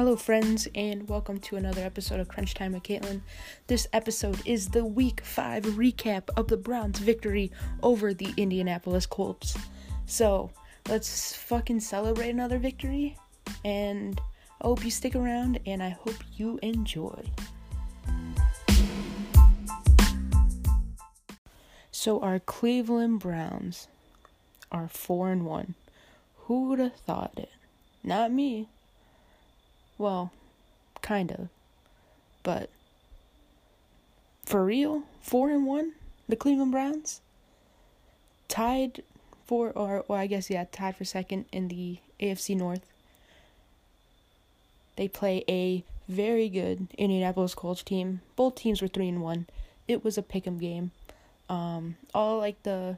Hello, friends, and welcome to another episode of Crunch Time with Katelan. This episode is the Week 5 recap of the Browns' victory over the Indianapolis Colts. So, let's fucking celebrate another victory, and I hope you stick around, and I hope you enjoy. So, our Cleveland Browns are 4 and 1. Who would have thought it? Not me. Well, kind of. But for real, 4 and 1, the Cleveland Browns tied for or or I guess yeah, tied for second in the AFC North. They play a very good Indianapolis Colts team. Both teams were 3 and 1. It was a pick'em game. Um all like the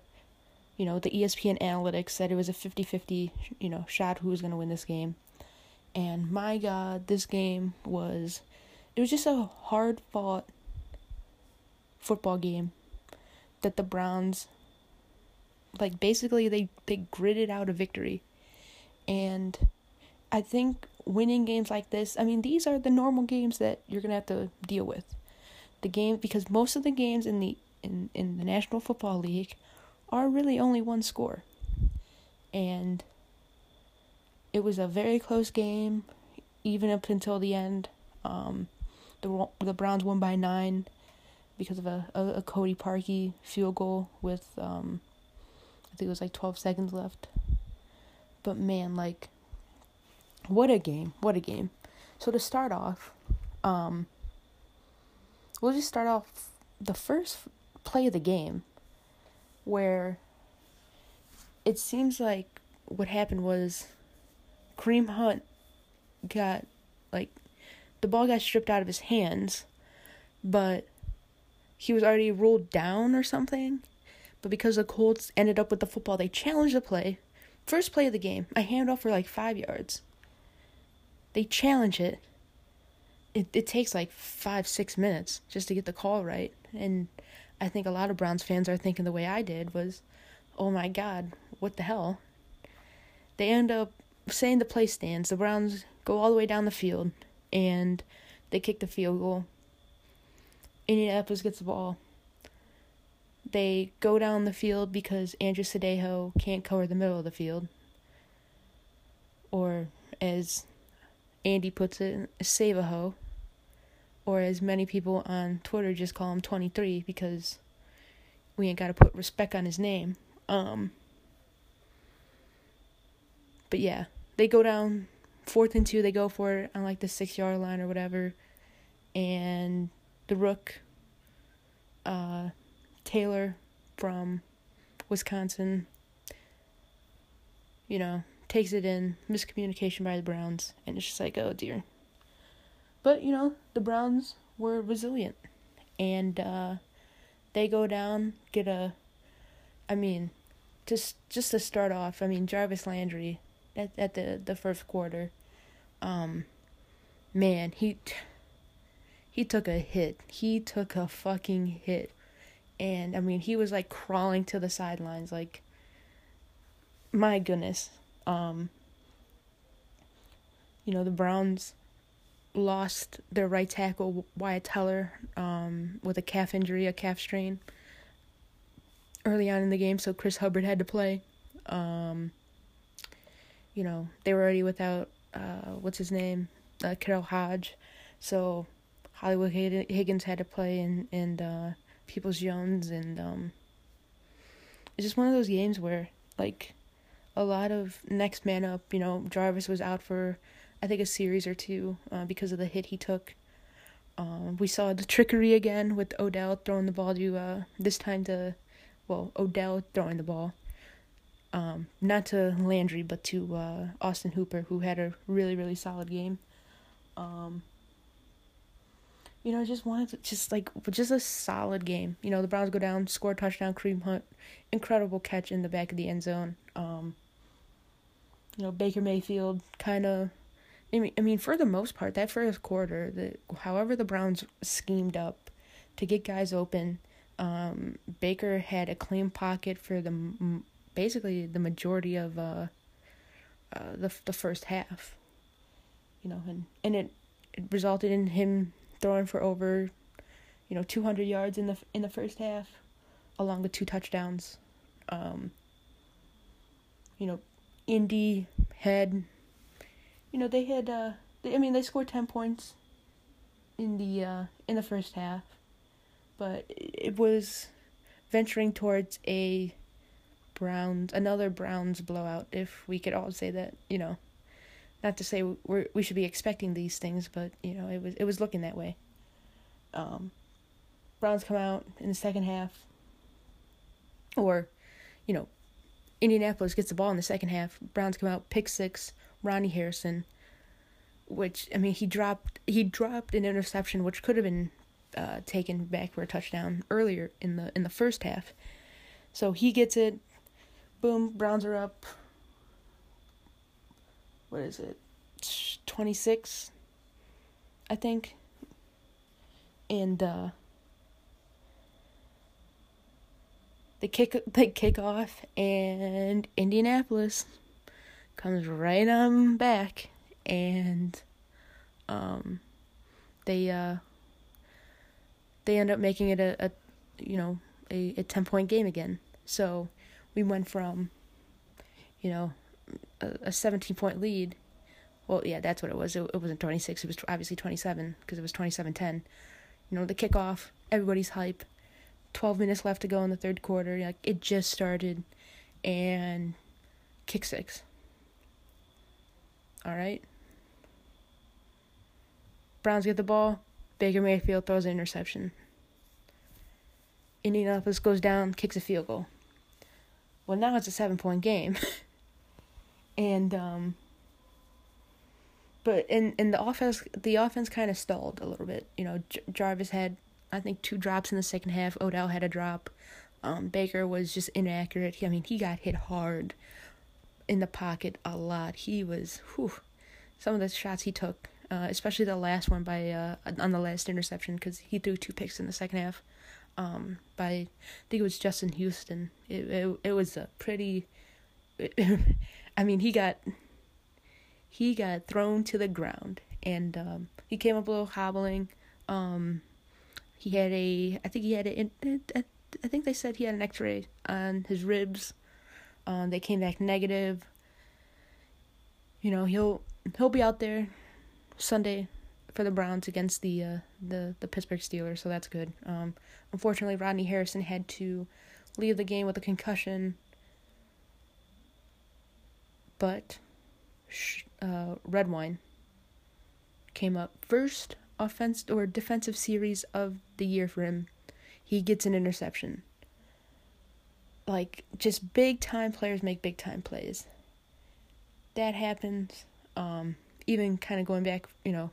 you know, the ESPN analytics said it was a 50-50, you know, shot who was going to win this game. And my god, this game was it was just a hard fought football game that the Browns like basically they they gritted out a victory. And I think winning games like this, I mean these are the normal games that you're going to have to deal with. The game because most of the games in the in in the National Football League are really only one score. And it was a very close game, even up until the end. Um, the the Browns won by nine because of a, a, a Cody Parkey field goal with um, I think it was like twelve seconds left. But man, like, what a game! What a game! So to start off, um, we'll just start off the first play of the game, where it seems like what happened was Kareem Hunt got like the ball got stripped out of his hands, but he was already rolled down or something. But because the Colts ended up with the football, they challenged the play. First play of the game, a handoff for like five yards. They challenge it. It it takes like five, six minutes just to get the call right. And I think a lot of Browns fans are thinking the way I did was, oh my god, what the hell? They end up saying the play stands, the Browns go all the way down the field and they kick the field goal. Indianapolis gets the ball. They go down the field because Andrew Sendejo can't cover the middle of the field. Or as Andy puts it, save a hoe. Or as many people on Twitter just call him 23 because we ain't got to put respect on his name. Um, but yeah, they go down fourth and two. They go for it on like the six yard line or whatever, and the rook, uh, Taylor from Wisconsin, you know, takes it in. Miscommunication by the Browns, and it's just like, oh dear. But you know, the Browns were resilient, and uh, they go down, get a. I mean, just just to start off, I mean Jarvis Landry at at the the first quarter. Um, man, he he took a hit. He took a fucking hit, and I mean he was like crawling to the sidelines, like my goodness. Um, you know the Browns lost their right tackle Wyatt Teller um, with a calf injury, a calf strain early on in the game, so Chris Hubbard had to play. Um, you know, they were already without uh, what's his name, uh, KhaDarel Hodge, so Hollywood Higgins had to play and and uh, Peoples Jones and um, it's just one of those games where like a lot of next man up. You know, Jarvis was out for I think a series or two uh, because of the hit he took. Um, we saw the trickery again with Odell throwing the ball to uh, this time to well Odell throwing the ball um, not to Landry, but to uh, Austin Hooper, who had a really, really solid game. Um, you know, I just wanted to just like just a solid game. You know, the Browns go down, score a touchdown, Kareem Hunt, incredible catch in the back of the end zone. Um, you know, Baker Mayfield kind of. I mean, I mean, for the most part, that first quarter, the however the Browns schemed up to get guys open, um, Baker had a clean pocket for the basically the majority of uh, uh, the the first half, you know, and and it, it resulted in him throwing for over, you know, 200 yards in the in the first half, along with two touchdowns. Um, you know, Indy had, you know, they had, uh, they, I mean, they scored 10 points in the uh, in the first half, but it was venturing towards a Browns another Browns blowout if we could all say that you know not to say we we should be expecting these things but you know it was it was looking that way um Browns come out in the second half or you know Indianapolis gets the ball in the second half Browns come out pick six Ronnie Harrison which I mean he dropped he dropped an interception which could have been uh, taken back for a touchdown earlier in the in the first half. So he gets it. Boom, Browns are up. What is it? 26 I think. And uh they kick they kick off and Indianapolis comes right on back and um, they uh, they end up making it a, a you know a, a 10 point game again so we went from you know a, a 17 point lead. Well yeah that's what it was. It, it wasn't 26 it was obviously 27 because it was 27-10 you know the kickoff everybody's hype. 12 minutes left to go in the third quarter. Like it just started. And kick six. All right. Browns get the ball. Baker Mayfield throws an interception. Indianapolis goes down, kicks a field goal. Well, now it's a seven point game. and, um, but in, in the offense, the offense kind of stalled a little bit. You know, J- Jarvis had, I think, two drops in the second half. Odell had a drop. Um, Baker was just inaccurate. I mean, he got hit hard in the pocket a lot. He was, whew, some of the shots he took uh, especially the last one by uh, on the last interception because he threw two picks in the second half. Um, by I think it was Justin Houston. It it, it was a pretty. I mean, he got he got thrown to the ground, and um, he came up a little hobbling. Um, he had a, I think he had a, I think they said he had an X-ray on his ribs. Um, they came back negative. You know, he'll he'll be out there Sunday for the Browns against the uh, the the Pittsburgh Steelers, so that's good. Um, unfortunately, Rodney Harrison had to leave the game with a concussion, but uh, Redwine came up first offense or defensive series of the year for him. He gets an interception. Like just big time players make big time plays. That happens. Um, even kind of going back, you know,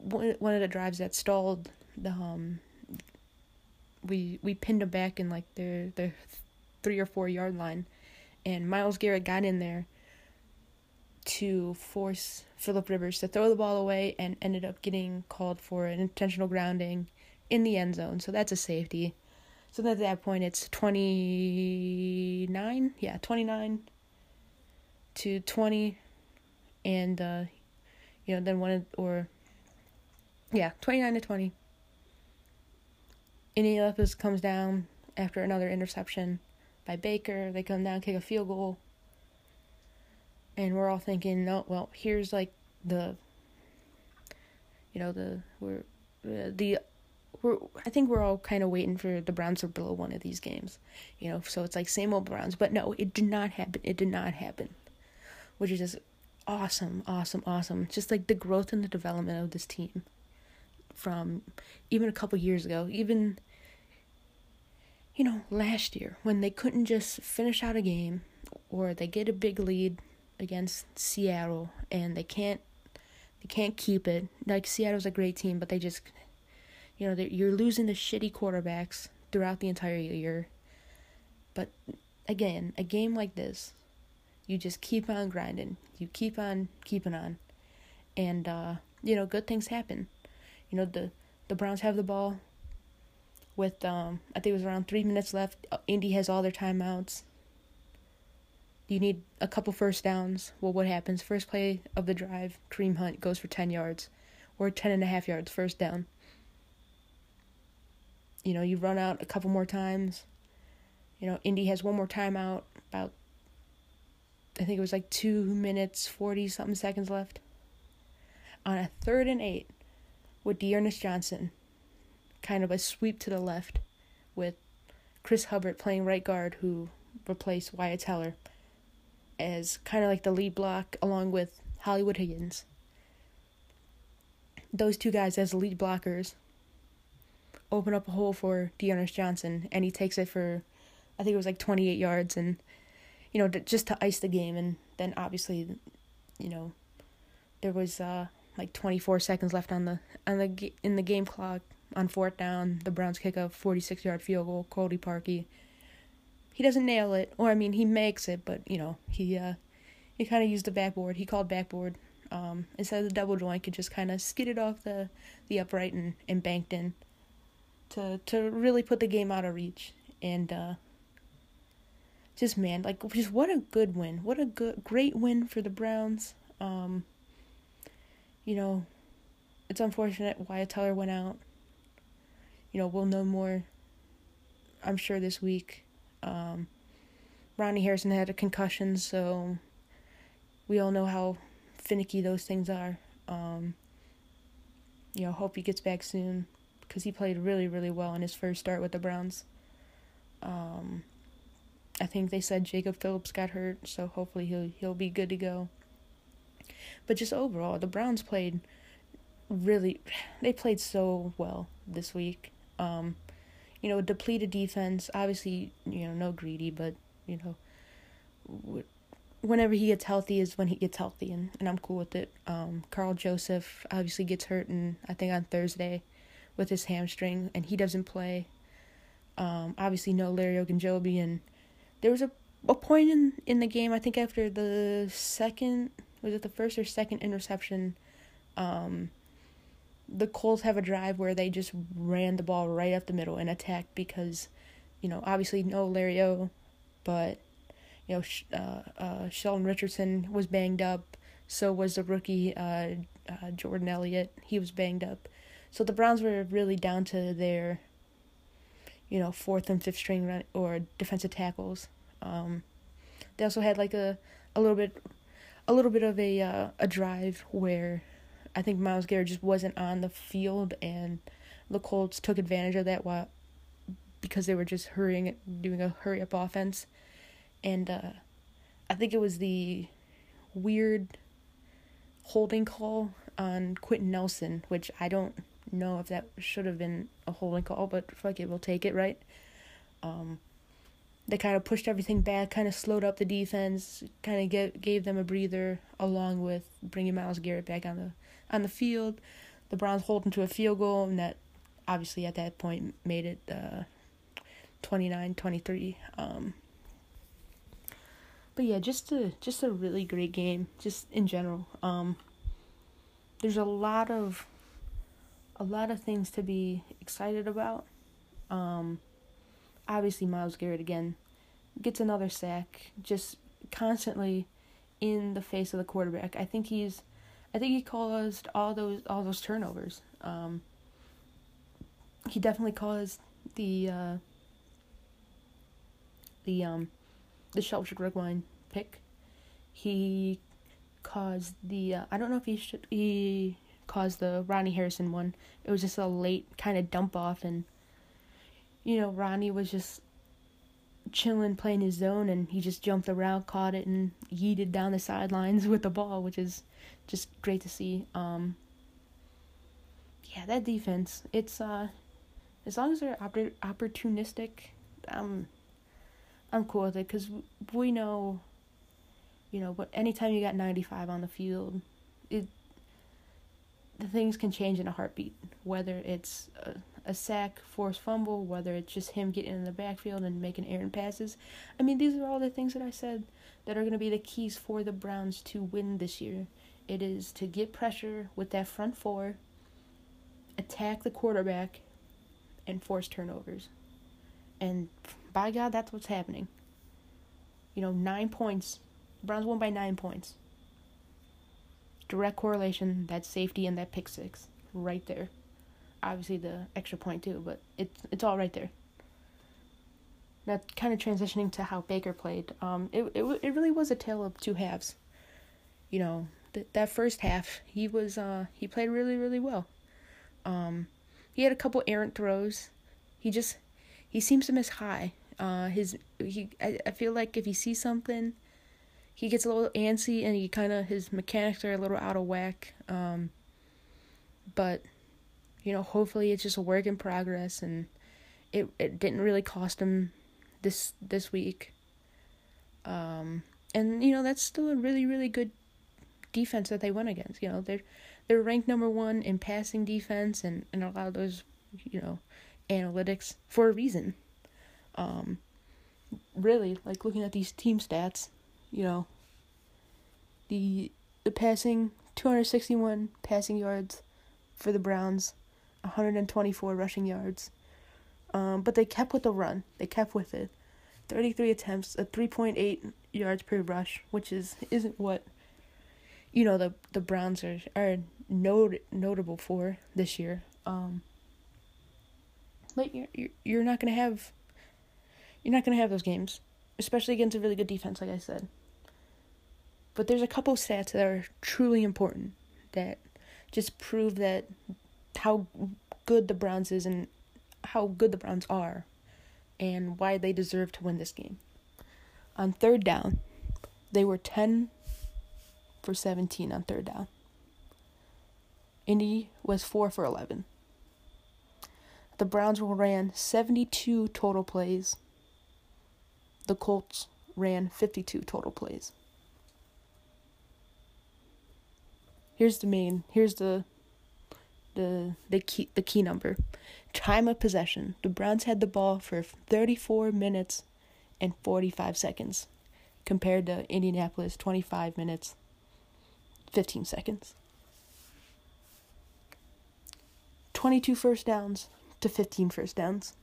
one of the drives that stalled the um we we pinned them back in like their their three or four yard line, and Myles Garrett got in there to force Philip Rivers to throw the ball away and ended up getting called for an intentional grounding in the end zone. So that's a safety. So at that point it's 29, yeah, 29 to 20 and uh, you know then one of, or yeah, twenty nine to twenty. Indianapolis comes down after another interception by Baker. They come down, kick a field goal, and we're all thinking, no, well, here's like the, you know, the we're uh, the we're I think we're all kind of waiting for the Browns to blow one of these games, you know. So it's like same old Browns, but no, it did not happen. It did not happen, which is just awesome, awesome, awesome. Just like the growth and the development of this team from even a couple years ago, even you know, last year when they couldn't just finish out a game or they get a big lead against Seattle and they can't they can't keep it. Like Seattle's a great team, but they just you know, you're losing the shitty quarterbacks throughout the entire year. But again, a game like this you just keep on grinding. You keep on keeping on. And uh, you know, good things happen. You know, the the Browns have the ball with um I think it was around 3 minutes left. Uh, Indy has all their timeouts. you need a couple first downs. Well, what happens? First play of the drive, Kareem Hunt goes for 10 yards or 10 and a half yards, first down. You know, you run out a couple more times. You know, Indy has one more timeout, about, I think it was like two minutes, 40 something seconds left. On a third and eight with D'Ernest Johnson, kind of a sweep to the left with Chris Hubbard playing right guard, who replaced Wyatt Teller as kind of like the lead block along with Hollywood Higgins. Those two guys as lead blockers open up a hole for D'Ernest Johnson, and he takes it for, I think it was like 28 yards, and you know just to ice the game, and then obviously, you know, there was uh, like 24 seconds left on the on the in the game clock on fourth down. The Browns kick a 46 yard field goal. Cody Parkey he doesn't nail it, or I mean, he makes it, but you know, he uh, he kind of used the backboard. He called backboard um, instead of the double joint. Could just kind of skidded off the the upright and, and banked in to to really put the game out of reach. And uh, just man, like just what a good win! What a good great win for the Browns. Um, you know, it's unfortunate Wyatt Teller went out. You know, we'll know more. I'm sure this week um, Ronnie Harrison had a concussion, so we all know how finicky those things are. Um, you know, hope he gets back soon because he played really, really well in his first start with the Browns. Um, I think they said Jacob Phillips got hurt, so hopefully he'll he'll be good to go. But just overall, the Browns played really they played so well this week. Um, you know, depleted defense. Obviously, you know, no Greedy, but you know, whenever he gets healthy is when he gets healthy, and, and I'm cool with it. Um, Karl Joseph obviously gets hurt, and I think on Thursday with his hamstring, and he doesn't play. Um, obviously, no Larry Ogunjobi, and there was a a point in in the game. I think after the second was it the first or second interception. Um, the Colts have a drive where they just ran the ball right up the middle and attacked because, you know, obviously no Larry O, but, you know, uh, uh, Sheldon Richardson was banged up. So was the rookie uh, uh, Jordan Elliott. He was banged up. So the Browns were really down to their, you know, fourth and fifth string run, or defensive tackles. Um, they also had like a, a little bit, a little bit of a uh, a drive where I think Myles Garrett just wasn't on the field, and the Colts took advantage of that while because they were just hurrying, doing a hurry up offense, and uh, I think it was the weird holding call on Quenton Nelson, which I don't know if that should have been a holding call, but fuck it, we'll take it, right? Um, they kind of pushed everything back, kind of slowed up the defense, kind of gave gave them a breather, along with bringing Myles Garrett back on the on the field. The Browns hold them to a field goal, and that obviously at that point made it uh, 29-23. Um, but yeah, just a just a really great game, just in general. Um, there's a lot of a lot of things to be excited about. Um, obviously, Myles Garrett again gets another sack, just constantly in the face of the quarterback. I think he's I think he caused all those all those turnovers. Um, he definitely caused the uh, the um the Sheldrick Redwine pick. He caused the uh, I don't know if he should he caused the Ronnie Harrison one. It was just a late kind of dump off and you know Ronnie was just chilling playing his zone and he just jumped around, caught it and yeeted down the sidelines with the ball, which is just great to see. Um, yeah, that defense. It's uh, as long as they're oppor- opportunistic, um, I'm cool with it because we know, you know, but anytime you got 95 on the field, it the things can change in a heartbeat. Whether it's a, a sack, forced fumble, whether it's just him getting in the backfield and making errant passes. I mean, these are all the things that I said that are going to be the keys for the Browns to win this year. It is to get pressure with that front four, attack the quarterback, and force turnovers. And by God, that's what's happening. You know, nine points. Browns won by nine points. Direct correlation, that safety and that pick six. Right there. Obviously the extra point too, but it's it's all right there. Now, kind of transitioning to how Baker played, um, it it it really was a tale of two halves. You know, th- that first half, he was uh he played really really well. Um, he had a couple errant throws. He just he seems to miss high. Uh, his he I, I feel like if he sees something, he gets a little antsy and he kind of his mechanics are a little out of whack. Um, but you know, hopefully it's just a work in progress and it it didn't really cost him this this week. Um, and you know that's still a really really good defense that they went against. You know they're they're ranked number one in passing defense and and a lot of those you know analytics for a reason. Um, really, like looking at these team stats, you know, the the passing 261 passing yards for the Browns, 124 rushing yards. Um, but they kept with the run. They kept with it. 33 attempts, a 3.8 yards per rush, which is isn't what you know the the Browns are are note, notable for this year. Um, but you're you're not gonna have you're not gonna have those games, especially against a really good defense, like I said. But there's a couple stats that are truly important that just prove that how good the Browns is and how good the Browns are and why they deserve to win this game. On third down, they were 10 for 17 on third down. Indy was 4 for 11. The Browns ran 72 total plays. The Colts ran 52 total plays. Here's the main, here's the the the key the key number. Time of possession. The Browns had the ball for 34 minutes and 45 seconds compared to Indianapolis 25 minutes 15 seconds. 22 first downs to 15 first downs.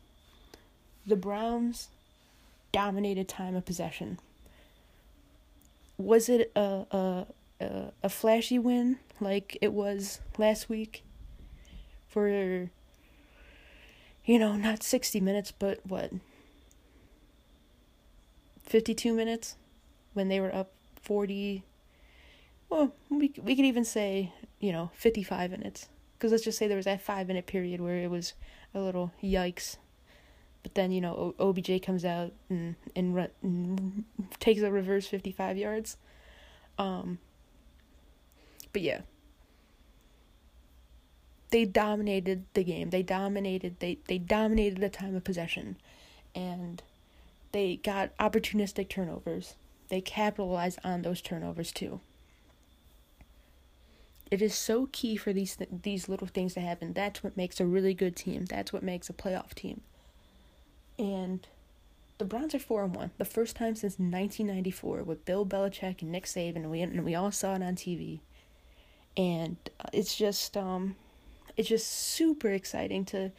The Browns dominated time of possession. Was it a a a, a flashy win like it was last week for you know, not 60 minutes, but what? 52 minutes when they were up 40 well, we we could even say, you know, 55 minutes. Cuz let's just say there was that 5 minute period where it was a little yikes. But then, you know, OBJ comes out and and, run, and takes a reverse 55 yards. Um but yeah, they dominated the game. They dominated they they dominated the time of possession and they got opportunistic turnovers. They capitalized on those turnovers too. It is so key for these th- these little things to happen. That's what makes a really good team. That's what makes a playoff team. And the Browns are four and one, the first time since 1994 with Bill Belichick and Nick Saban, and we and we all saw it on TV. And uh, it's just um, it's just super exciting to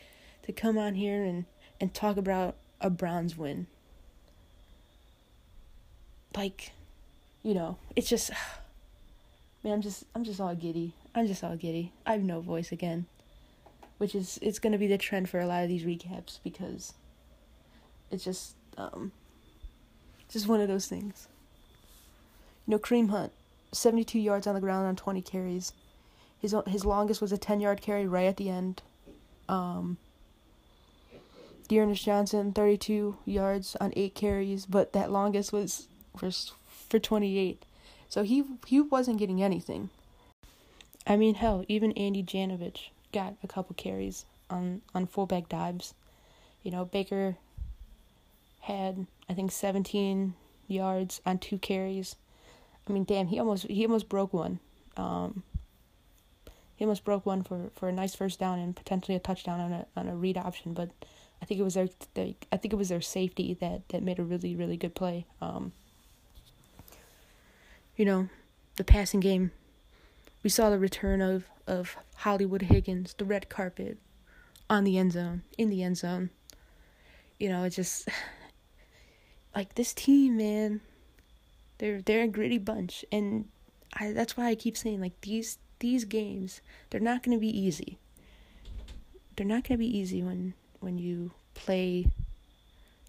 to come on here and and talk about a Browns win. Like, you know, it's just man, I'm just I'm just all giddy. I'm just all giddy. I have no voice again. Which is it's gonna be the trend for a lot of these recaps because it's just um just one of those things. You know, Kareem Hunt, seventy two yards on the ground on twenty carries. His his longest was a ten yard carry right at the end. Um, D'Ernest Johnson, thirty two yards on eight carries, but that longest was for for twenty eight. So he he wasn't getting anything. I mean, hell, even Andy Janovich got a couple carries on on fullback dives. You know, Baker had I think seventeen yards on two carries. I mean, damn, he almost he almost broke one. Um, he almost broke one for, for a nice first down and potentially a touchdown on a on a read option, but I think it was their they, I think it was their safety that, that made a really really good play. Um, you know, the passing game. We saw the return of of Hollywood Higgins, the red carpet, on the end zone, in the end zone. You know, it's just like this team, man. They're they're a gritty bunch, and I that's why I keep saying like these these games they're not going to be easy. They're not going to be easy when when you play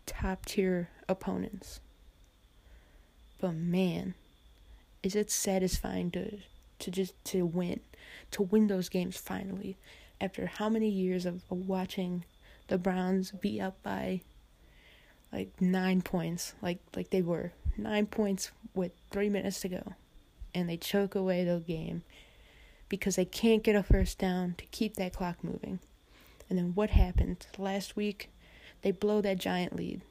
top tier opponents. But man, is it satisfying to to just to win, to win those games finally after how many years of, of watching the Browns be up by like 9 points like like they were 9 points with 3 minutes to go and they choke away the game because they can't get a first down to keep that clock moving. And then what happened last week? They blow that giant lead.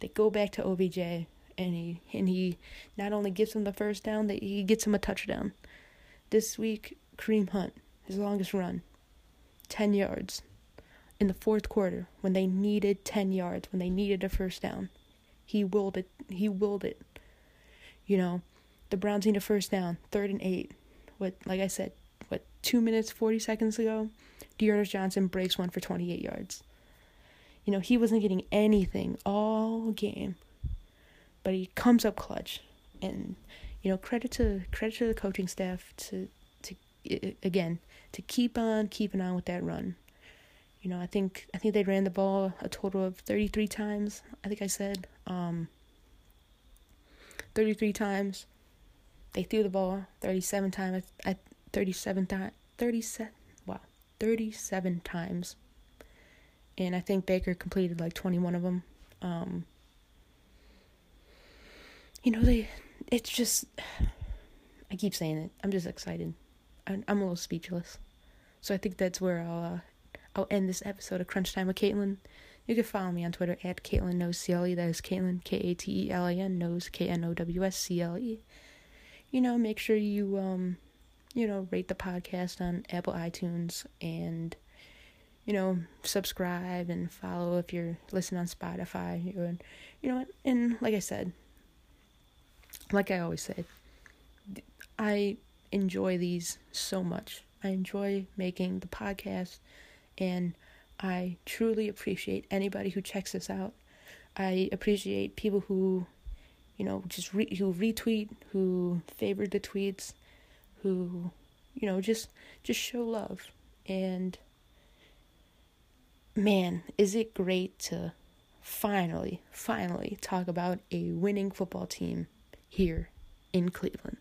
They go back to OBJ and he and he not only gives them the first down, that he gets him a touchdown. This week, Kareem Hunt, his longest run, 10 yards in the fourth quarter when they needed 10 yards, when they needed a first down. He willed it. He willed it. You know, the Browns need a first down, third and eight. What, like I said, what, two minutes, 40 seconds ago? D'Ernest Johnson breaks one for 28 yards. You know, he wasn't getting anything all game, but he comes up clutch. And, you know, credit to credit to the coaching staff to to again to keep on keeping on with that run. You know, I think I think they ran the ball a total of 33 times. I think I said um 33 times they threw the ball 37 times at 37 times 37 wow 37 times. And I think Baker completed like 21 of them um you know they it's just I keep saying it I'm just excited. I'm, I'm a little speechless. So I think that's where I'll uh, I'll end this episode of Crunch Time with Katelan. You can follow me on Twitter at Katelan Knows CLE. That is Katelan K A T E L A N Knows K N O W S C L E you know, make sure you um, you know, rate the podcast on Apple iTunes and you know, subscribe and follow if you're listening on Spotify and you know, and like I said, like I always say, I enjoy these so much. I enjoy making the podcast and I truly appreciate anybody who checks this out. I appreciate people who you know, just re- who retweet, who favorite the tweets, who, you know, just just show love. And man, is it great to finally, finally talk about a winning football team here in Cleveland.